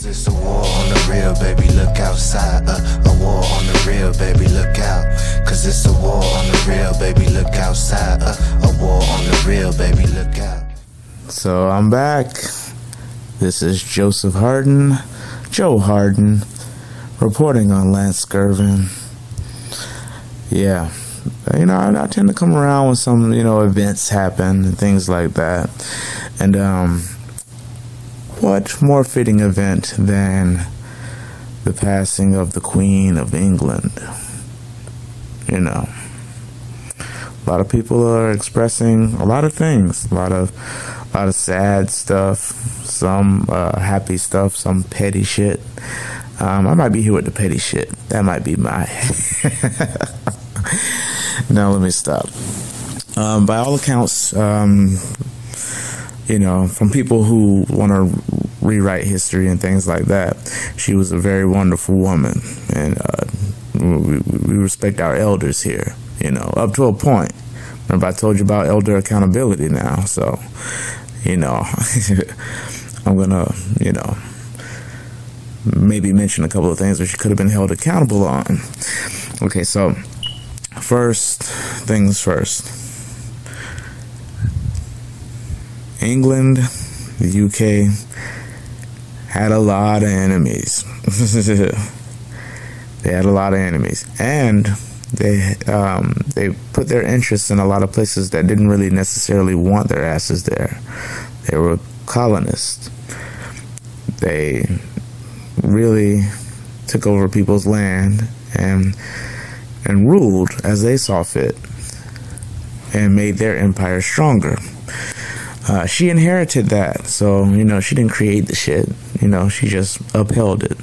Cause it's a war on the real, baby, look outside. Uh, a war on the real, baby, look out. Cause it's a war on the real, baby, look outside. Uh, a war on the real, baby, look out. So I'm back. This is Joseph Harden, Joe Harden, reporting on Lance Scurvin. Yeah, you know, I, I, tend to come around when some, you know, events happen and things like that. And, um, what more fitting event than the passing of the Queen of England? You know, a lot of people are expressing a lot of things, a lot of, a lot of sad stuff, some uh, happy stuff, some petty shit. Um, I might be here with the petty shit. That might be my. now let me stop. Um, by all accounts, um, you know, from people who want to rewrite history and things like that, she was a very wonderful woman, and uh, we, we respect our elders here. You know, up to a point. Remember, I told you about elder accountability now, so you know, I'm gonna, you know, maybe mention a couple of things that she could have been held accountable on. Okay, so first things first. England, the UK had a lot of enemies. they had a lot of enemies, and they um, they put their interests in a lot of places that didn't really necessarily want their asses there. They were colonists. They really took over people's land and and ruled as they saw fit and made their empire stronger. Uh, she inherited that, so you know she didn't create the shit. You know she just upheld it.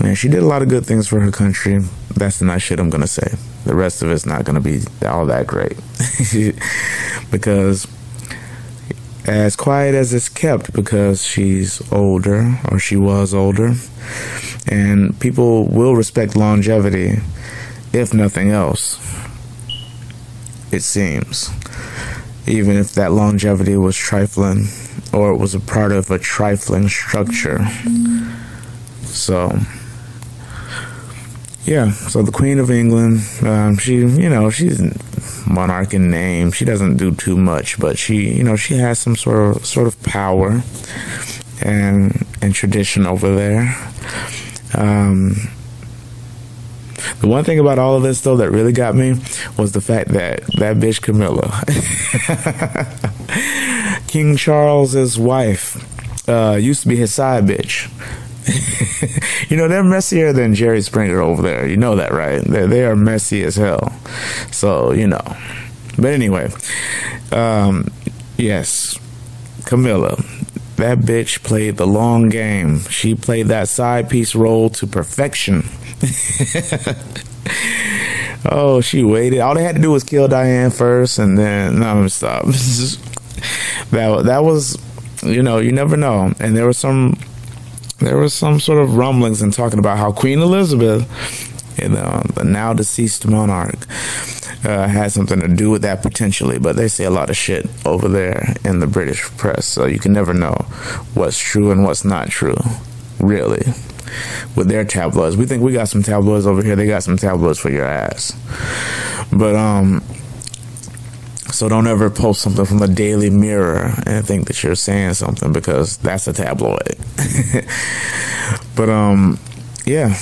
And she did a lot of good things for her country. That's the nice shit I'm gonna say. The rest of it's not gonna be all that great because as quiet as it's kept because she's older or she was older and people will respect longevity if nothing else it seems even if that longevity was trifling or it was a part of a trifling structure. So yeah so the queen of england um, she you know she's monarch in name. She doesn't do too much but she you know she has some sort of sort of power and and tradition over there. Um, the one thing about all of this, though, that really got me was the fact that that bitch Camilla, King Charles's wife, uh, used to be his side bitch. you know, they're messier than Jerry Springer over there. You know that, right? They're, they are messy as hell. So, you know. But anyway, um, yes, Camilla. That bitch played the long game. She played that side piece role to perfection. oh, she waited. All they had to do was kill Diane first, and then no, I'm stop. that that was, you know, you never know. And there was some, there was some sort of rumblings and talking about how Queen Elizabeth, know, the now deceased monarch, uh, had something to do with that potentially. But they say a lot of shit over there in the British press, so you can never know what's true and what's not true, really with their tabloids. We think we got some tabloids over here. They got some tabloids for your ass. But um so don't ever post something from the Daily Mirror and think that you're saying something because that's a tabloid. but um yeah.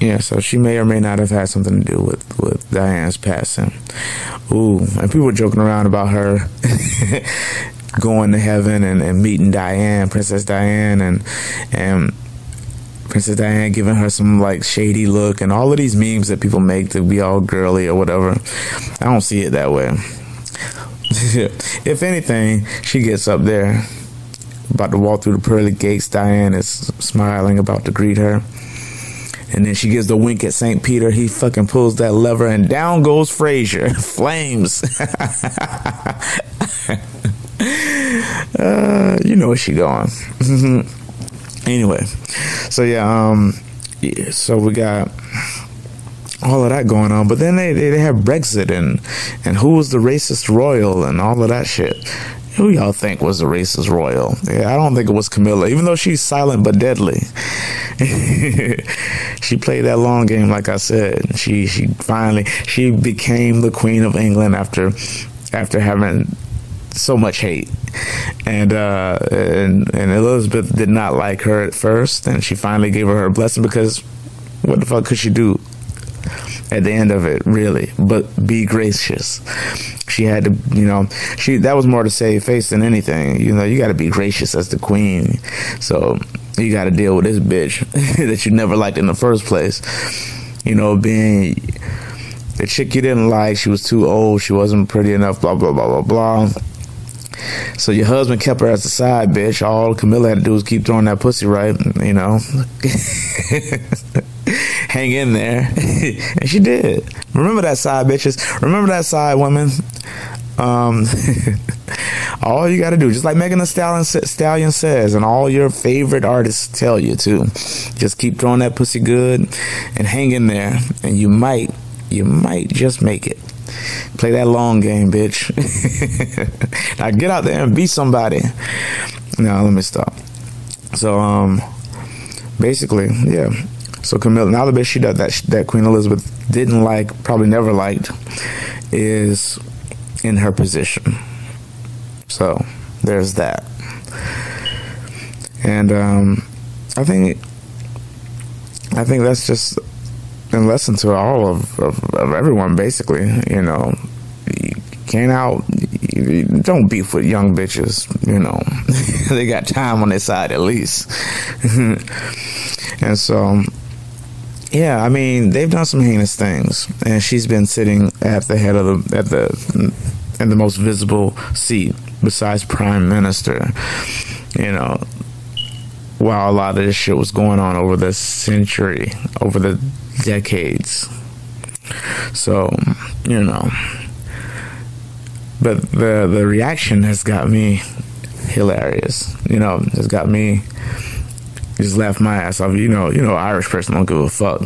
Yeah, so she may or may not have had something to do with, with Diane's passing. Ooh, and people were joking around about her going to heaven and, and meeting Diane, Princess Diane, and and Princess Diane giving her some like shady look and all of these memes that people make to be all girly or whatever. I don't see it that way. if anything, she gets up there, about to walk through the pearly gates. Diane is smiling, about to greet her. And then she gives the wink at St. Peter. He fucking pulls that lever and down goes Frazier. Flames. uh, you know where she going. anyway, so yeah, um, yeah, so we got all of that going on, but then they, they, they have Brexit and and who was the racist royal and all of that shit. who y'all think was the racist royal? Yeah, I don't think it was Camilla, even though she's silent but deadly. she played that long game, like I said. She she finally she became the queen of England after after having so much hate. And uh, and and Elizabeth did not like her at first, and she finally gave her her blessing because what the fuck could she do at the end of it, really? But be gracious. She had to, you know, she that was more to save face than anything. You know, you got to be gracious as the queen. So you got to deal with this bitch that you never liked in the first place. You know, being the chick you didn't like, she was too old, she wasn't pretty enough, blah blah blah blah blah. So your husband kept her as a side bitch. All Camilla had to do was keep throwing that pussy right, you know. Hang in there. and she did. Remember that side bitches. Remember that side women. Um, all you got to do, just like Megan Thee Stallion, Stallion says, and all your favorite artists tell you to, just keep throwing that pussy good and hang in there, and you might, you might just make it. Play that long game, bitch. now get out there and be somebody. Now let me stop. So um, basically, yeah. So Camilla, now the bitch she does that that Queen Elizabeth didn't like, probably never liked, is in her position. So there's that. And um, I think I think that's just a lesson to all of, of, of everyone, basically. You know, you can't out. You don't beef with young bitches. You know, they got time on their side at least. and so, yeah, I mean, they've done some heinous things, and she's been sitting at the head of the at the in the most visible seat besides prime minister. You know, while a lot of this shit was going on over the century, over the decades. So, you know, but the the reaction has got me hilarious. You know, it's got me just laugh my ass off. You know, you know, Irish person don't give a fuck.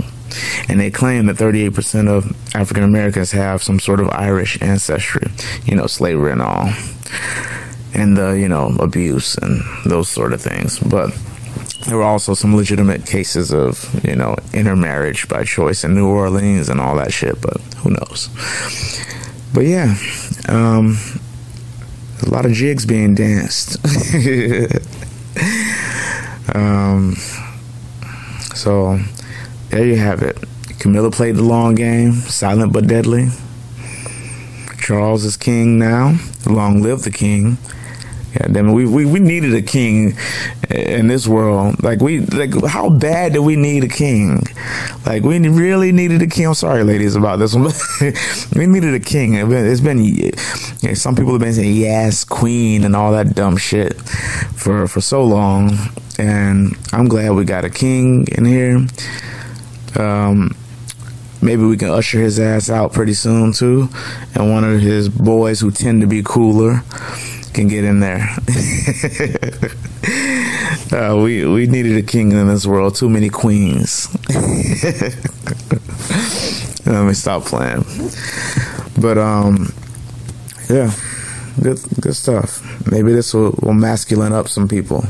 And they claim that 38% of African Americans have some sort of Irish ancestry, you know, slavery and all, and the, you know, abuse and those sort of things. But there were also some legitimate cases of, you know, intermarriage by choice in New Orleans and all that shit, but who knows. But yeah, um, a lot of jigs being danced. um, so there you have it. Camilla played the long game, silent but deadly. Charles is king now. Long live the king. Damn it. We, we we needed a king in this world. Like we like how bad do we need a king? Like we really needed a king. I'm sorry, ladies, about this one, we needed a king. It's been some people have been saying yes, queen, and all that dumb shit for for so long, and I'm glad we got a king in here. Um, maybe we can usher his ass out pretty soon too, and one of his boys who tend to be cooler can get in there. uh, we we needed a king in this world. Too many queens. Let me stop playing. But um, yeah, good good stuff. Maybe this will, will masculine up some people.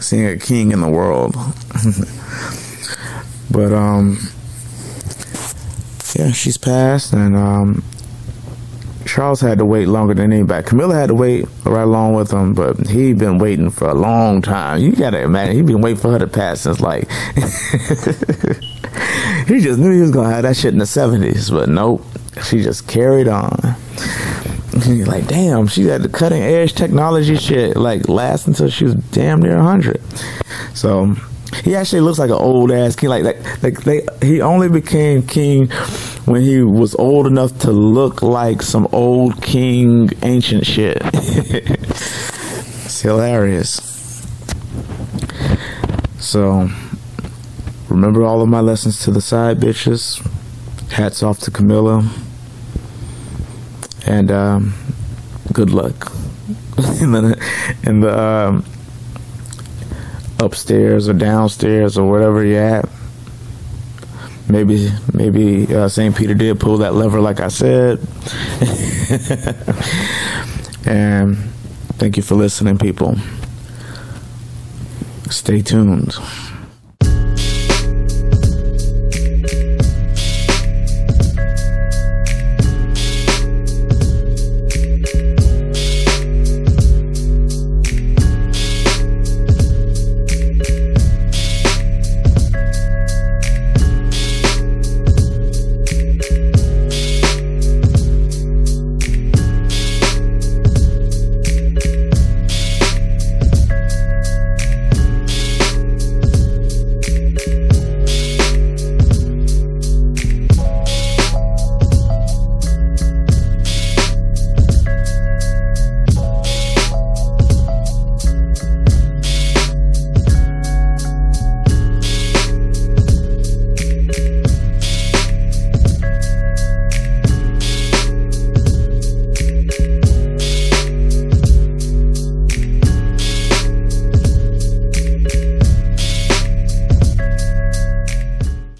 Seeing a king in the world. but um, yeah, she's passed, and um, Charles had to wait longer than anybody. Camilla had to wait right along with him, but he'd been waiting for a long time. You gotta imagine he'd been waiting for her to pass since like he just knew he was gonna have that shit in the seventies, but nope. She just carried on. He's like, damn, she had the cutting edge technology shit like last until she was damn near hundred. So he actually looks like an old ass king. Like, like, like they, he only became king when he was old enough to look like some old king ancient shit. it's hilarious. So, remember all of my lessons to the side bitches. Hats off to Camilla. And um, good luck in the, in the um, upstairs or downstairs or wherever you're at. Maybe maybe uh, St. Peter did pull that lever, like I said, and Thank you for listening, people. Stay tuned.